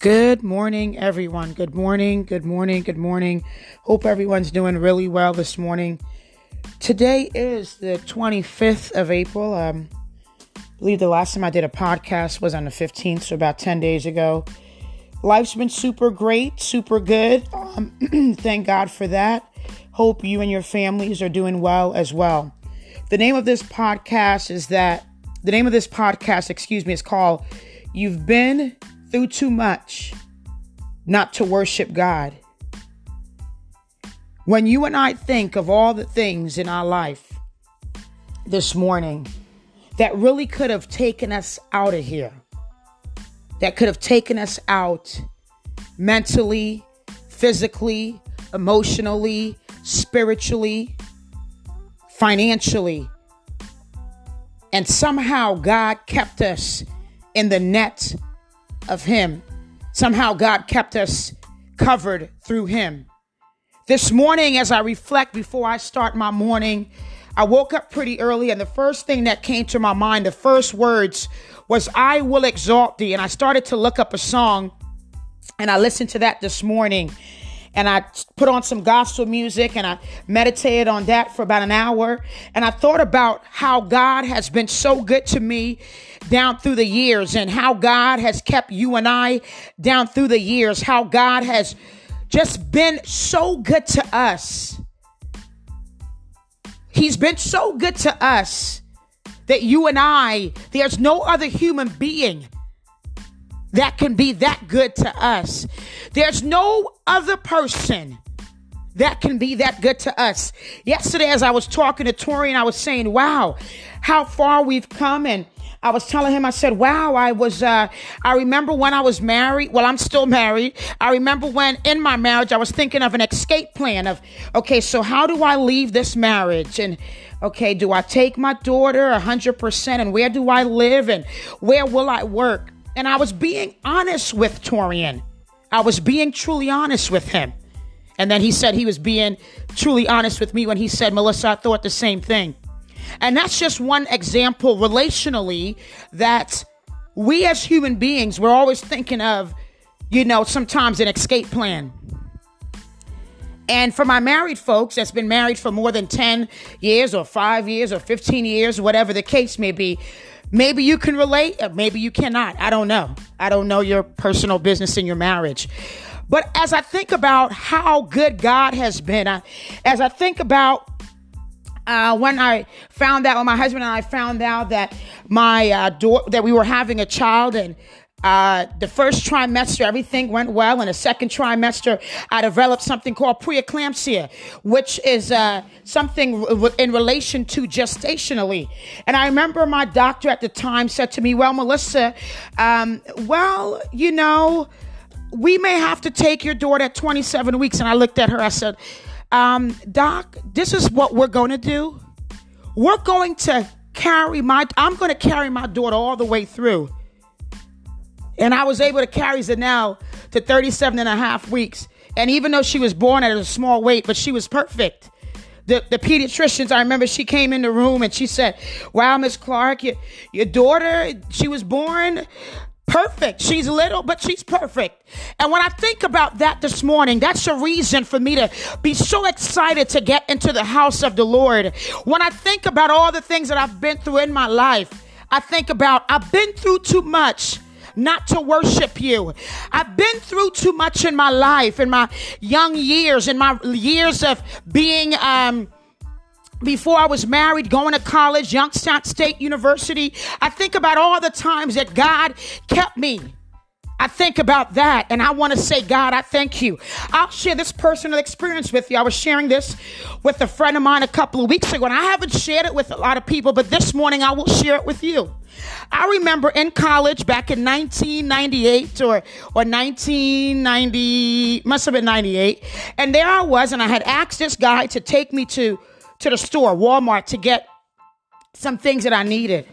Good morning, everyone. Good morning, good morning, good morning. Hope everyone's doing really well this morning. Today is the 25th of April. Um, I believe the last time I did a podcast was on the 15th, so about 10 days ago. Life's been super great, super good. Um, thank God for that. Hope you and your families are doing well as well. The name of this podcast is that, the name of this podcast, excuse me, is called You've Been Through Too Much Not to Worship God. When you and I think of all the things in our life this morning that really could have taken us out of here, that could have taken us out mentally, physically, emotionally, spiritually, financially. And somehow God kept us in the net of Him. Somehow God kept us covered through Him. This morning, as I reflect before I start my morning, I woke up pretty early, and the first thing that came to my mind, the first words was, I will exalt thee. And I started to look up a song, and I listened to that this morning. And I put on some gospel music and I meditated on that for about an hour. And I thought about how God has been so good to me down through the years and how God has kept you and I down through the years, how God has just been so good to us. He's been so good to us that you and I, there's no other human being that can be that good to us. There's no other person that can be that good to us. Yesterday, as I was talking to Tori and I was saying, wow, how far we've come and I was telling him, I said, wow, I was, uh, I remember when I was married. Well, I'm still married. I remember when in my marriage, I was thinking of an escape plan of, okay, so how do I leave this marriage? And, okay, do I take my daughter 100% and where do I live and where will I work? And I was being honest with Torian. I was being truly honest with him. And then he said he was being truly honest with me when he said, Melissa, I thought the same thing. And that's just one example relationally that we as human beings, we're always thinking of, you know, sometimes an escape plan. And for my married folks that's been married for more than 10 years or five years or 15 years, whatever the case may be, maybe you can relate, or maybe you cannot. I don't know. I don't know your personal business in your marriage. But as I think about how good God has been, I, as I think about uh, when I found out, when my husband and I found out that my uh, that we were having a child, and uh, the first trimester, everything went well. In the second trimester, I developed something called preeclampsia, which is uh, something in relation to gestationally. And I remember my doctor at the time said to me, "Well, Melissa, um, well, you know." We may have to take your daughter at 27 weeks. And I looked at her, I said, um, Doc, this is what we're going to do. We're going to carry my, I'm going to carry my daughter all the way through. And I was able to carry Zanelle to 37 and a half weeks. And even though she was born at a small weight, but she was perfect. The, the pediatricians, I remember she came in the room and she said, Wow, Miss Clarke, your, your daughter, she was born perfect. She's little, but she's perfect. And when I think about that this morning, that's a reason for me to be so excited to get into the house of the Lord. When I think about all the things that I've been through in my life, I think about I've been through too much not to worship you. I've been through too much in my life, in my young years, in my years of being, um, before I was married, going to college, Youngstown State University. I think about all the times that God kept me. I think about that and I want to say, God, I thank you. I'll share this personal experience with you. I was sharing this with a friend of mine a couple of weeks ago, and I haven't shared it with a lot of people, but this morning I will share it with you. I remember in college back in 1998 or, or 1990, must have been 98, and there I was, and I had asked this guy to take me to to the store, Walmart, to get some things that I needed.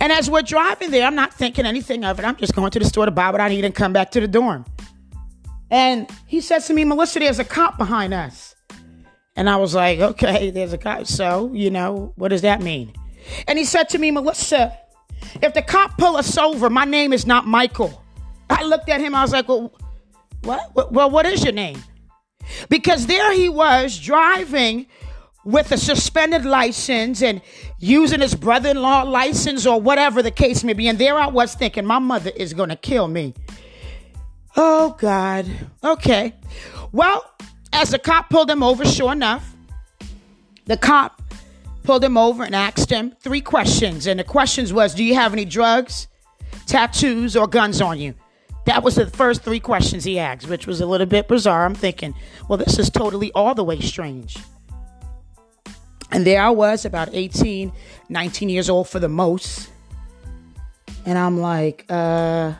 And as we're driving there, I'm not thinking anything of it. I'm just going to the store to buy what I need and come back to the dorm. And he says to me, Melissa, there's a cop behind us. And I was like, okay, there's a cop. So, you know, what does that mean? And he said to me, Melissa, if the cop pull us over, my name is not Michael. I looked at him. I was like, well, what? Well, what is your name? Because there he was driving with a suspended license and using his brother in law license or whatever the case may be. And there I was thinking, my mother is going to kill me. Oh, God. Okay. Well, as the cop pulled him over, sure enough, the cop pulled him over and asked him three questions. And the questions was, do you have any drugs, tattoos, or guns on you? That was the first three questions he asked, which was a little bit bizarre. I'm thinking, well, this is totally all the way strange. And there I was, about 18, 19 years old for the most. And I'm like, uh,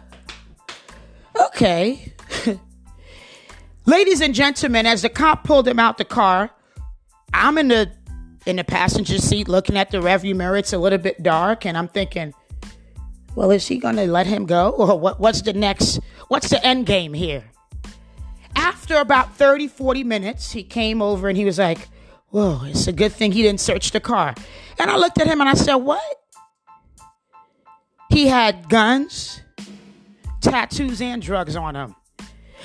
okay. Ladies and gentlemen, as the cop pulled him out the car, I'm in the in the passenger seat looking at the rearview mirror. It's a little bit dark, and I'm thinking, well, is he gonna let him go? Or what, what's the next what's the end game here? After about 30, 40 minutes, he came over and he was like, Whoa, it's a good thing he didn't search the car. And I looked at him and I said, What? He had guns, tattoos, and drugs on him.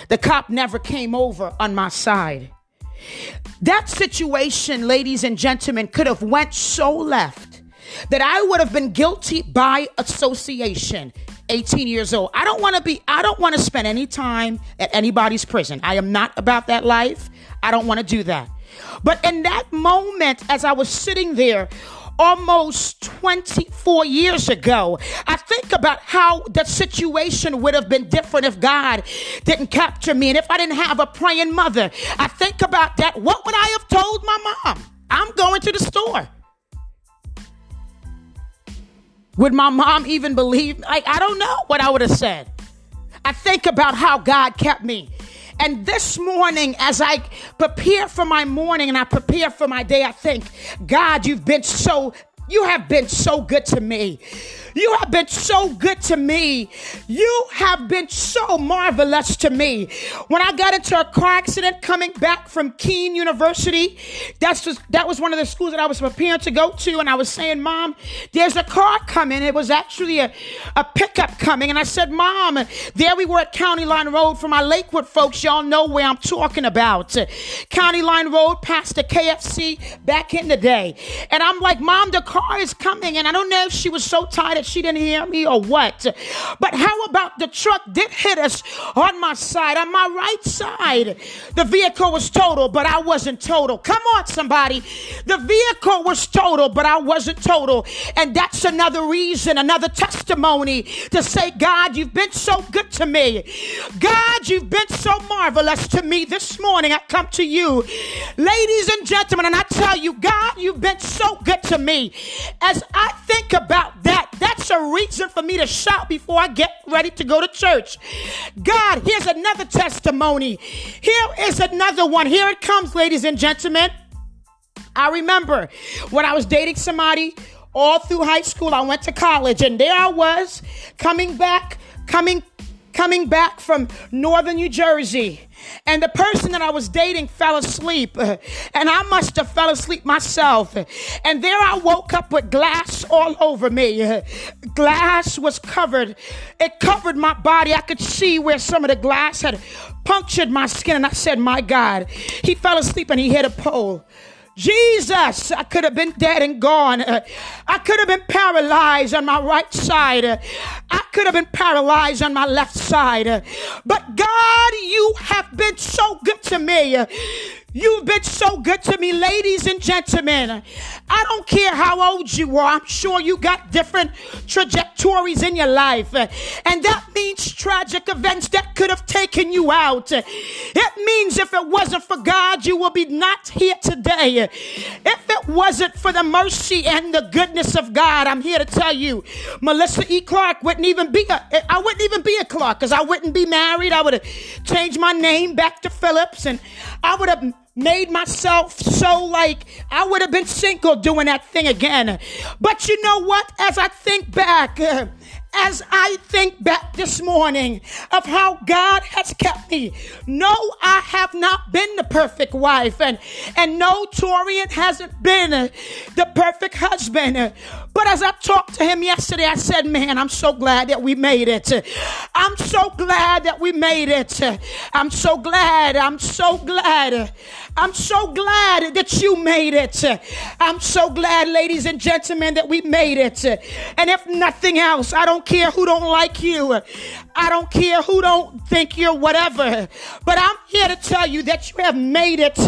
The cop never came over on my side. That situation, ladies and gentlemen, could have went so left that I would have been guilty by association. 18 years old. I don't want to be I don't want to spend any time at anybody's prison. I am not about that life. I don't want to do that. But in that moment, as I was sitting there, almost 24 years ago. I think about how the situation would have been different if God didn't capture me and if I didn't have a praying mother. I think about that. What would I have told my mom? I'm going to the store. Would my mom even believe? Like, I don't know what I would have said. I think about how God kept me. And this morning, as I prepare for my morning and I prepare for my day, I think, God, you've been so you have been so good to me. You have been so good to me. You have been so marvelous to me. When I got into a car accident coming back from Kean University, that's just, that was one of the schools that I was preparing to go to. And I was saying, Mom, there's a car coming. It was actually a, a pickup coming. And I said, Mom, there we were at County Line Road. For my Lakewood folks, y'all know where I'm talking about. County Line Road past the KFC back in the day. And I'm like, Mom, the car is coming. And I don't know if she was so tired that she didn't hear me or what. But how about the truck did hit us on my side, on my right side? The vehicle was total, but I wasn't total. Come on, somebody. The vehicle was total, but I wasn't total. And that's another reason, another testimony to say, God, you've been so good to me. God, you've been so marvelous to me. This morning I come to you, ladies and gentlemen, and I tell you, God, you've been so good to me. As I think about that, that's a reason for me to shout before I get ready to go to church. God, here's another testimony. Here is another one. Here it comes, ladies and gentlemen. I remember when I was dating somebody all through high school, I went to college, and there I was coming back, coming coming back from northern New Jersey. And the person that I was dating fell asleep. And I must have fell asleep myself. And there I woke up with glass all over me. Glass was covered. It covered my body. I could see where some of the glass had punctured my skin. And I said, My God. He fell asleep and he hit a pole. Jesus, I could have been dead and gone. I could have been paralyzed on my right side. I could have been paralyzed on my left side. But God, you have been so good to me. You've been so good to me, ladies and gentlemen. I don't care how old you are. I'm sure you got different trajectories in your life. And that means tragic events that could have taken you out. It means if it wasn't for God, you will be not here today. If it wasn't for the mercy and the goodness of God, I'm here to tell you, Melissa E. Clarke wouldn't even be a, eh, I wouldn't even be a Clarke because I wouldn't be married. I would have changed my name back to Phillips and I would have made myself so like I would have been single doing that thing again. But you know what? As I think back, uh, as I think back this morning of how God has kept me, no, I have not been the perfect wife, and, and no, Torian hasn't been eh, the perfect husband. But as I talked to him yesterday, I said, Man, I'm so glad that we made it. I'm so glad that we made it. I'm so glad. I'm so glad. I'm so glad that you made it. I'm so glad, ladies and gentlemen, that we made it. And if nothing else, I don't care who don't like you. I don't care who don't think you're whatever. But I'm here to tell you that you have made it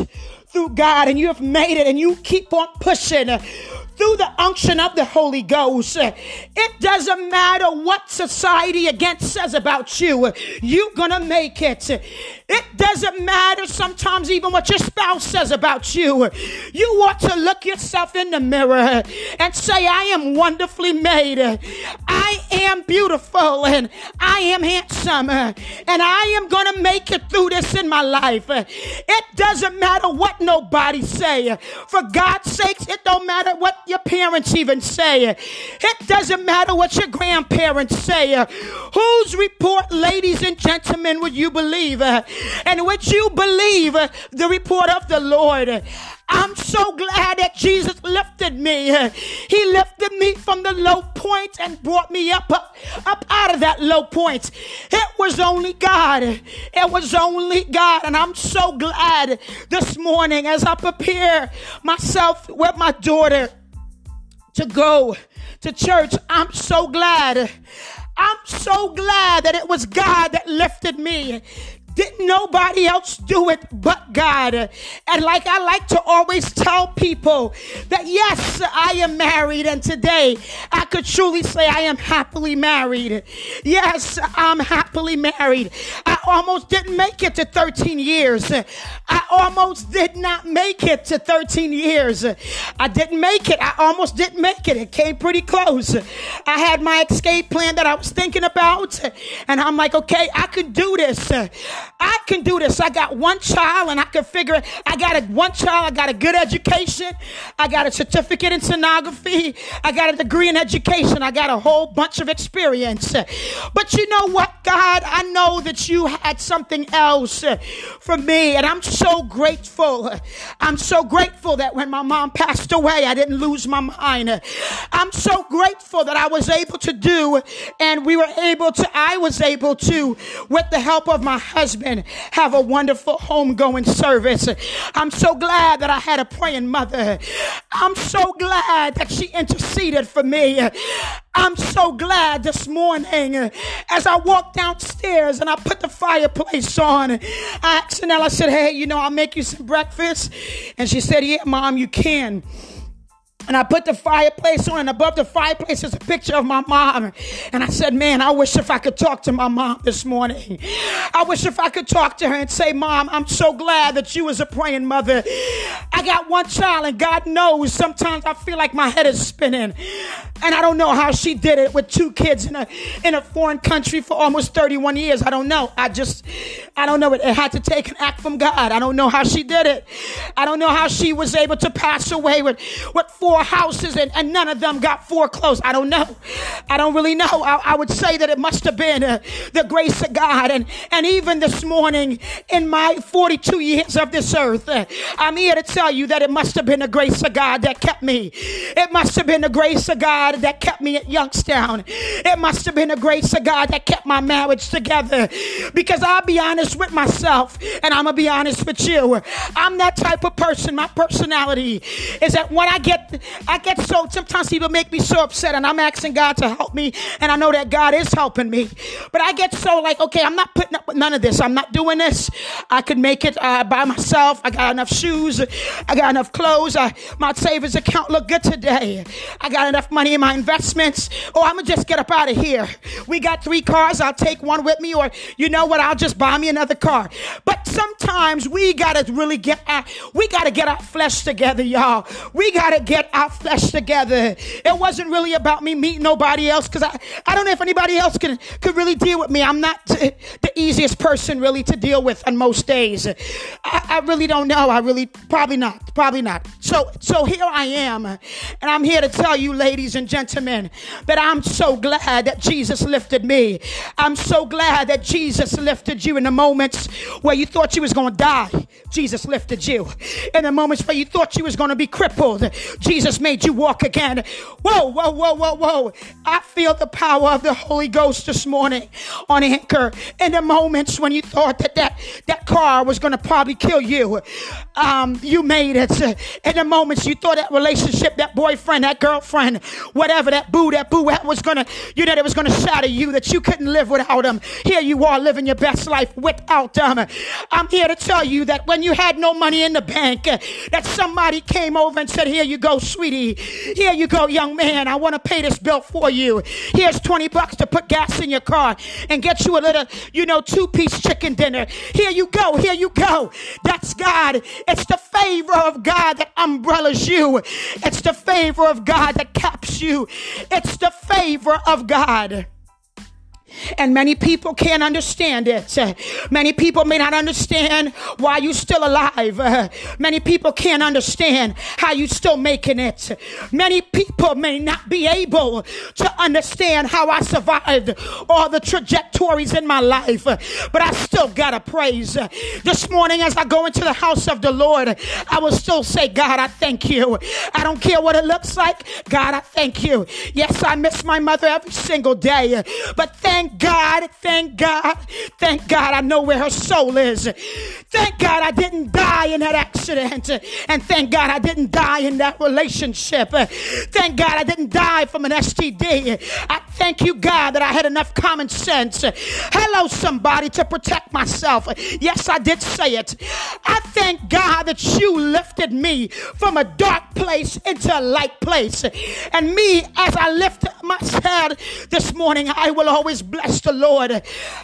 through God and you have made it and you keep on pushing through the unction of the Holy Ghost. It doesn't matter what society against says about you, you're gonna make it. It doesn't matter sometimes even what your spouse says about you. You want to look yourself in the mirror and say, I am wonderfully made. Am beautiful and I am handsome and I am gonna make it through this in my life. It doesn't matter what nobody say. For God's sakes, it don't matter what your parents even say. It doesn't matter what your grandparents say. Whose report, ladies and gentlemen, would you believe? And would you believe the report of the Lord? I'm so glad that Jesus lifted me. He lifted me from the low point and brought me up, up, up out of that low point. It was only God. It was only God. And I'm so glad this morning as I prepare myself with my daughter to go to church. I'm so glad. I'm so glad that it was God that lifted me. Didn't nobody else do it but God. And like I like to always tell people that yes, I am married, and today I could truly say I am happily married. Yes, I'm happily married. I almost didn't make it to 13 years. I almost did not make it to 13 years. I didn't make it. I almost didn't make it. It came pretty close. I had my escape plan that I was thinking about, and I'm like, okay, I could do this. I can do this. I got one child and I can figure it. I got a one child. I got a good education. I got a certificate in sonography. I got a degree in education. I got a whole bunch of experience. But you know what, God? I know that you had something else for me. And I'm so grateful. I'm so grateful that when my mom passed away, I didn't lose my mind. I'm so grateful that I was able to do and we were able to, I was able to, with the help of my husband husband have a wonderful homegoing service. I'm so glad that I had a praying mother. I'm so glad that she interceded for me. I'm so glad this morning as I walked downstairs and I put the fireplace on. I asked Annelle, I said, Hey, you know, I'll make you some breakfast. And she said, Yeah, mom, you can. And I put the fireplace on, and above the fireplace is a picture of my mom. And I said, Man, I wish if I could talk to my mom this morning. I wish if I could talk to her and say, Mom, I'm so glad that you was a praying mother. I got one child, and God knows sometimes I feel like my head is spinning. And I don't know how she did it with two kids in a in a foreign country for almost 31 years. I don't know. I just I don't know. It, it had to take an act from God. I don't know how she did it. I don't know how she was able to pass away with, with four houses and, and none of them got foreclosed. I don't know. I don't really know. I, I would say that it must have been uh, the grace of God. And, and even this morning in my 42 years of this earth, uh, I'm here to tell you that it must have been the grace of God that kept me. It must have been the grace of God that kept me at Youngstown. It must have been the grace of God that kept my marriage together. Because I'll be honest with myself and I'm going to be honest with you. I'm that type of person. My personality is that when I get, I get so, sometimes people make me so upset and I'm asking God to help me and I know that God is helping me. But I get so like, okay, I'm not putting up with none of this. I'm not doing this. I could make it uh, by myself. I got enough shoes. I got enough clothes. I, my savings account look good today. I got enough money in my investments. Oh, I'm gonna just get up out of here. We got three cars. I'll take one with me, or you know what? I'll just buy me another car. But sometimes we gotta really get our, we gotta get our flesh together, y'all. We gotta get our flesh together. It wasn't really about me meeting nobody else because I, I don't know if anybody else can could really deal with me. I'm not t- the easiest person really to deal with on most days. I, I really don't know. I really probably not. Probably not. So so here I am, and I'm here to tell you, ladies and gentlemen, that I'm so glad that Jesus lifted me. I'm so glad that Jesus lifted you in the moments where you thought you was going to die. Jesus lifted you. In the moments where you thought you was going to be crippled, Jesus made you walk again. Whoa, whoa, whoa, whoa, whoa. I feel the power of the Holy Ghost this morning on anchor. In the moments when you thought that that, that car was going to probably kill you, um, you made it. In the moments you thought that relationship, that boyfriend, that girlfriend, whatever, that boo, that boo, that was going to, you know, that was going to shatter you, that you couldn't live without them. Here you are living your best life without them. I'm here to tell you that when you had no money in the bank, that somebody came over and said, Here you go, sweetie. Here you go, young man. I want to pay this bill for you. Here's 20 bucks to put gas in your car and get you a little, you know, two piece chicken dinner. Here you go. Here you go. That's God. It's the favor of God that umbrellas you, it's the favor of God that caps you, it's the favor of God. And many people can't understand it. Many people may not understand why you're still alive. Many people can't understand how you're still making it. Many people may not be able to understand how I survived all the trajectories in my life. But I still got to praise. This morning, as I go into the house of the Lord, I will still say, God, I thank you. I don't care what it looks like. God, I thank you. Yes, I miss my mother every single day. But thank Thank God, thank God, thank God I know where her soul is. Thank God I didn't die in that accident. And thank God I didn't die in that relationship. Thank God I didn't die from an STD. I thank you, God, that I had enough common sense. Hello, somebody, to protect myself. Yes, I did say it. I thank God that you lifted me from a dark place into a light place. And me, as I lift my head this morning, I will always bless the Lord.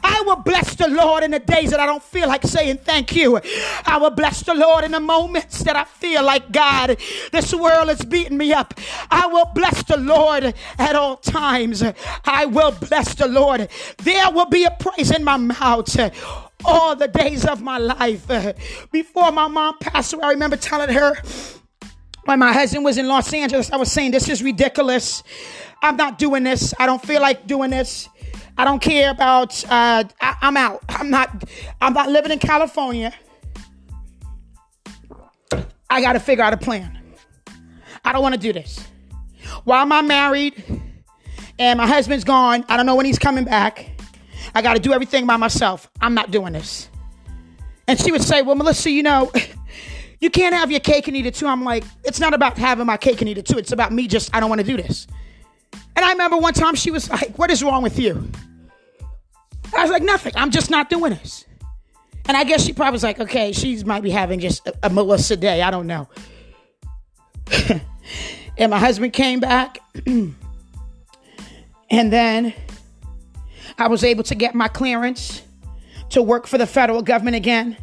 I will bless the Lord in the days that I don't feel like saying thank you. I will bless the Lord in the moments that I feel like God, this world is beating me up. I will bless the Lord at all times. I will bless the Lord. There will be a praise in my mouth all the days of my life. Before my mom passed away, I remember telling her when my husband was in Los Angeles, I was saying, This is ridiculous. I'm not doing this. I don't feel like doing this. I don't care about. Uh, I, I'm out. I'm not. I'm not living in California. I got to figure out a plan. I don't want to do this. Why am I married and my husband's gone? I don't know when he's coming back. I got to do everything by myself. I'm not doing this. And she would say, Well, Melissa, you know, you can't have your cake and eat it too. I'm like, It's not about having my cake and eat it too. It's about me just, I don't want to do this. And I remember one time she was like, What is wrong with you? I was like, Nothing. I'm just not doing this. And I guess she probably was like, Okay, she might be having just a, a Melissa day. I don't know. and my husband came back. and then I was able to get my clearance to work for the federal government again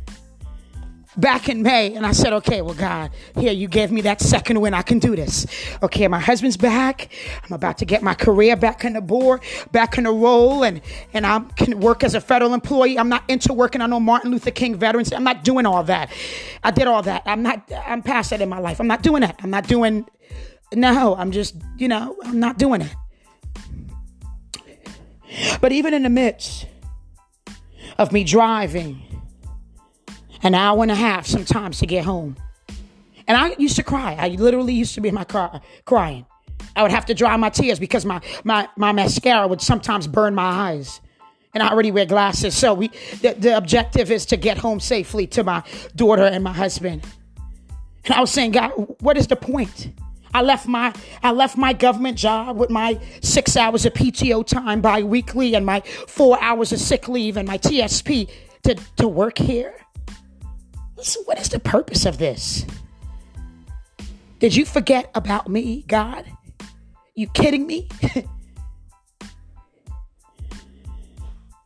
back in May. And I said, okay, well, God, here, you gave me that second win. I can do this. Okay, my husband's back. I'm about to get my career back in the board, back in the role, and, and I can work as a federal employee. I'm not into working on no Martin Luther King veterans. I'm not doing all that. I did all that. I'm not, I'm past that in my life. I'm not doing that. I'm not doing, no, I'm just, you know, I'm not doing it. But even in the midst of me driving, an hour and a half sometimes to get home. And I used to cry. I literally used to be in my car crying. I would have to dry my tears because my, my, my mascara would sometimes burn my eyes. And I already wear glasses. So we the, the objective is to get home safely to my daughter and my husband. And I was saying, God, what is the point? I left my I left my government job with my six hours of PTO time bi-weekly and my four hours of sick leave and my TSP to, to work here. What is the purpose of this? Did you forget about me, God? You kidding me?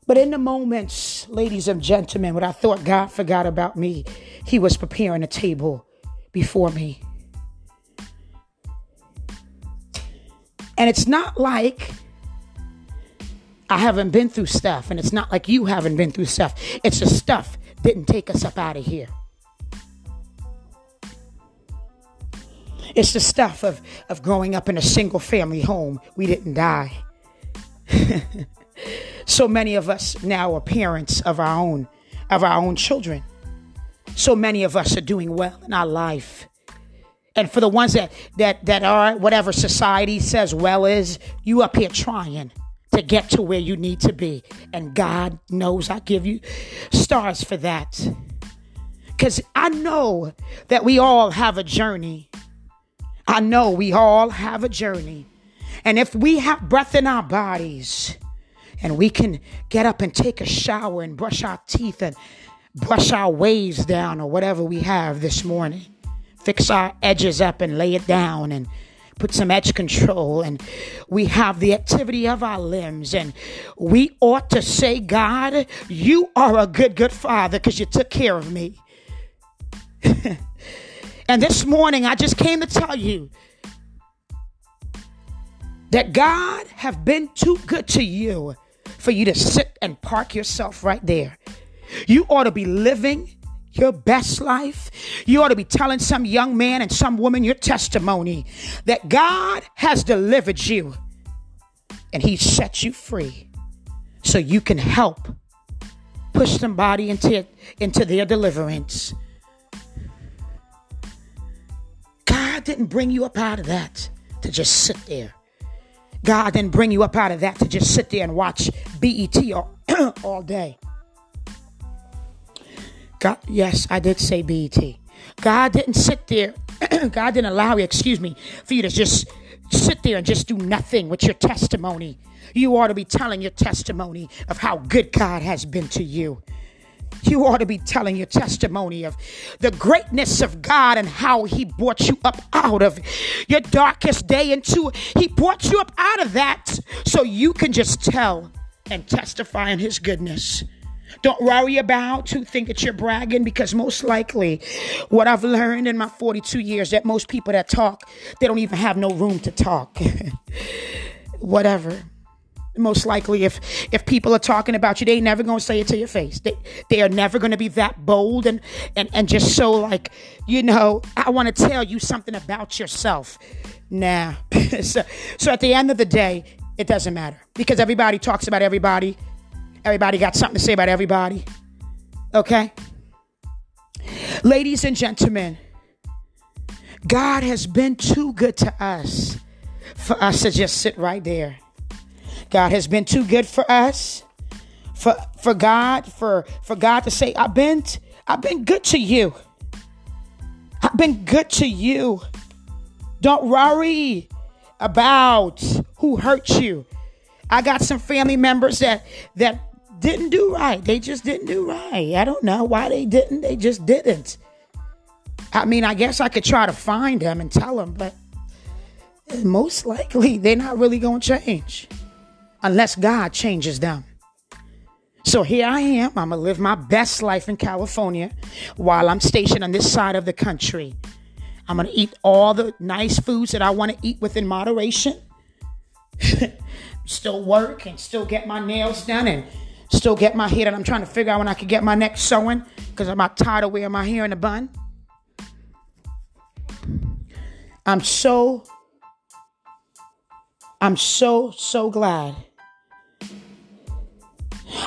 but in the moments, ladies and gentlemen, when I thought God forgot about me, He was preparing a table before me. And it's not like I haven't been through stuff, and it's not like you haven't been through stuff. It's the stuff didn't take us up out of here. It's the stuff of, of growing up in a single family home. We didn't die. so many of us now are parents of our own of our own children. So many of us are doing well in our life. And for the ones that that that are whatever society says well is, you up here trying to get to where you need to be. And God knows I give you stars for that. Cuz I know that we all have a journey. I know we all have a journey. And if we have breath in our bodies and we can get up and take a shower and brush our teeth and brush our waves down or whatever we have this morning, fix our edges up and lay it down and put some edge control and we have the activity of our limbs and we ought to say god you are a good good father because you took care of me and this morning i just came to tell you that god have been too good to you for you to sit and park yourself right there you ought to be living your best life. You ought to be telling some young man and some woman your testimony that God has delivered you and He set you free so you can help push somebody into, into their deliverance. Didn't bring you up out of that to just sit there. God didn't bring you up out of that to just sit there and watch BET all, all day. God, yes, I did say BET. God didn't sit there. God didn't allow you, excuse me, for you to just sit there and just do nothing with your testimony. You ought to be telling your testimony of how good God has been to you. You ought to be telling your testimony of the greatness of God and how He brought you up out of your darkest day into He brought you up out of that so you can just tell and testify in His goodness. Don't worry about who think that you're bragging because most likely what I've learned in my 42 years that most people that talk, they don't even have no room to talk. Whatever. Most likely if if people are talking about you, they never gonna say it to your face. They they are never gonna be that bold and and, and just so like, you know, I wanna tell you something about yourself. Nah. so so at the end of the day, it doesn't matter. Because everybody talks about everybody Everybody got something to say about everybody. Okay? Ladies and gentlemen, God has been too good to us for us to just sit right there. God has been too good for us. For for God, for for God to say, I've been I've been good to you. I've been good to you. Don't worry about who hurt you. I got some family members that that didn't do right. They just didn't do right. I don't know why they didn't. They just didn't. I mean, I guess I could try to find them and tell them, but most likely they're not really going to change unless God changes them. So here I am. I'm going to live my best life in California while I'm stationed on this side of the country. I'm going to eat all the nice foods that I want to eat within moderation. still work and still get my nails done and Still get my hair and I'm trying to figure out when I can get my next sew-in because I'm not tired of wearing my hair in a bun. I'm so, I'm so, so glad.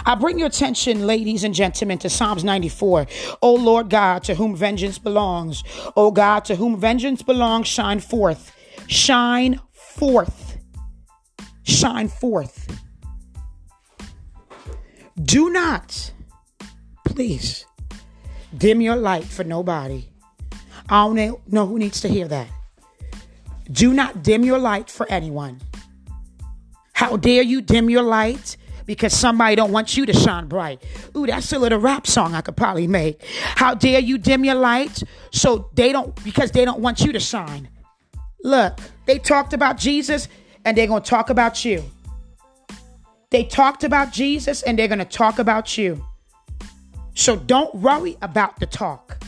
I bring your attention, ladies and gentlemen, to Psalms 94. O Lord God, to whom vengeance belongs. O God, to whom vengeance belongs, shine forth. Shine forth. Shine forth. Do not, please, dim your light for nobody. I don't know who needs to hear that. Do not dim your light for anyone. How dare you dim your light because somebody don't want you to shine bright. Ooh, that's a little rap song I could probably make. How dare you dim your light so they don't because they don't want you to shine. Look, they talked about Jesus and they're going to talk about you. They talked about Jesus and they're going to talk about you. So don't worry about the talk.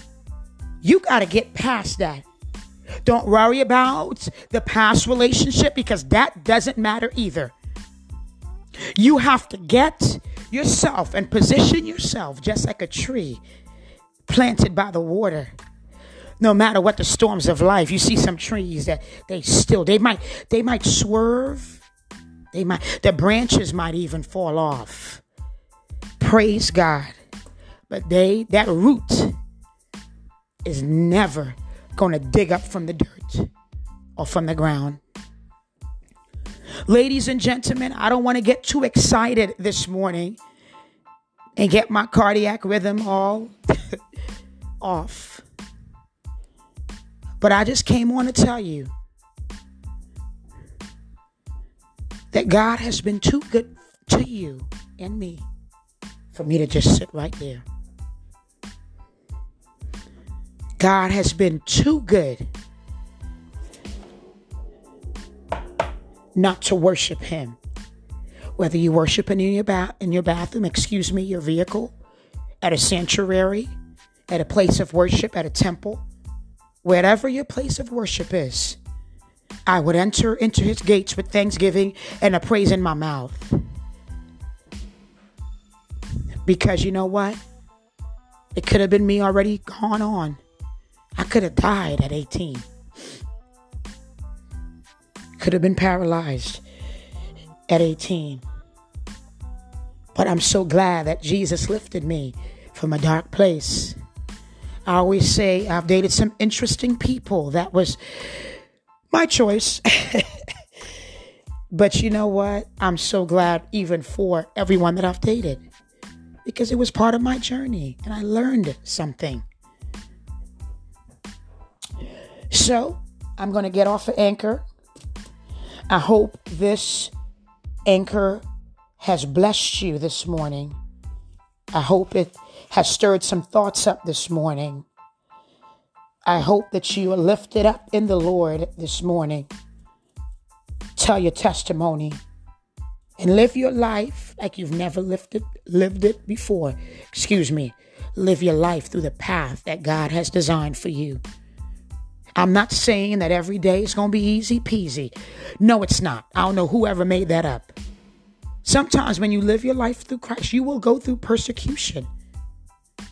You got to get past that. Don't worry about the past relationship because that doesn't matter either. You have to get yourself and position yourself just like a tree planted by the water. No matter what the storms of life, you see some trees that they still they might they might swerve. They might the branches might even fall off. Praise God. But they that root is never going to dig up from the dirt or from the ground. Ladies and gentlemen, I don't want to get too excited this morning and get my cardiac rhythm all off. But I just came on to tell you that God has been too good to you and me for me to just sit right there. God has been too good not to worship Him. Whether you worship in your, ba- in your bathroom, excuse me, your vehicle, at a sanctuary, at a place of worship, at a temple, wherever your place of worship is, I would enter into His gates with thanksgiving and a praise in my mouth. Because you know what? It could have been me already gone on. I could have died at 18. Could have been paralyzed at 18. But I'm so glad that Jesus lifted me from a dark place. I always say I've dated some interesting people. That was my choice. but you know what? I'm so glad even for everyone that I've dated because it was part of my journey and I learned something. So I'm going to get off of Anchor. I hope this Anchor has blessed you this morning. I hope it has stirred some thoughts up this morning. I hope that you are lifted up in the Lord this morning. Tell your testimony and live your life like you've never lived it, lived it before. Excuse me. Live your life through the path that God has designed for you. I'm not saying that every day is going to be easy peasy. No, it's not. I don't know whoever made that up. Sometimes when you live your life through Christ, you will go through persecution.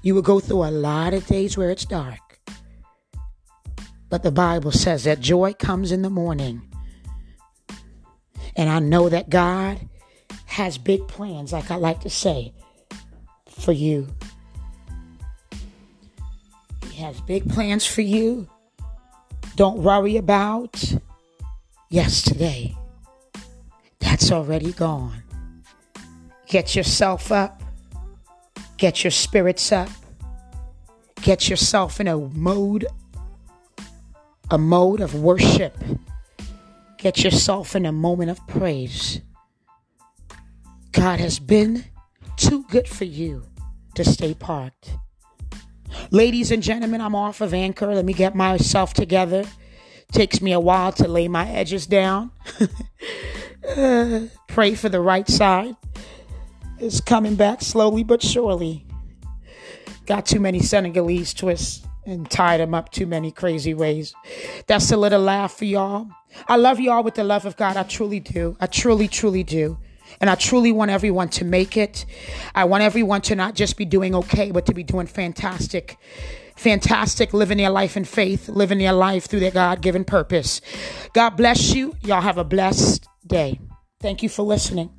You will go through a lot of days where it's dark. But the Bible says that joy comes in the morning. And I know that God has big plans, like I like to say, for you. He has big plans for you. Don't worry about yesterday. That's already gone. Get yourself up. Get your spirits up. Get yourself in a mode a mode of worship. Get yourself in a moment of praise. God has been too good for you to stay parked. Ladies and gentlemen, I'm off of anchor. Let me get myself together. Takes me a while to lay my edges down. uh, pray for the right side. It's coming back slowly but surely. Got too many Senegalese twists and tied them up too many crazy ways. That's a little laugh for y'all. I love y'all with the love of God. I truly do. I truly, truly do. And I truly want everyone to make it. I want everyone to not just be doing okay, but to be doing fantastic. Fantastic, living their life in faith, living their life through their God given purpose. God bless you. Y'all have a blessed day. Thank you for listening.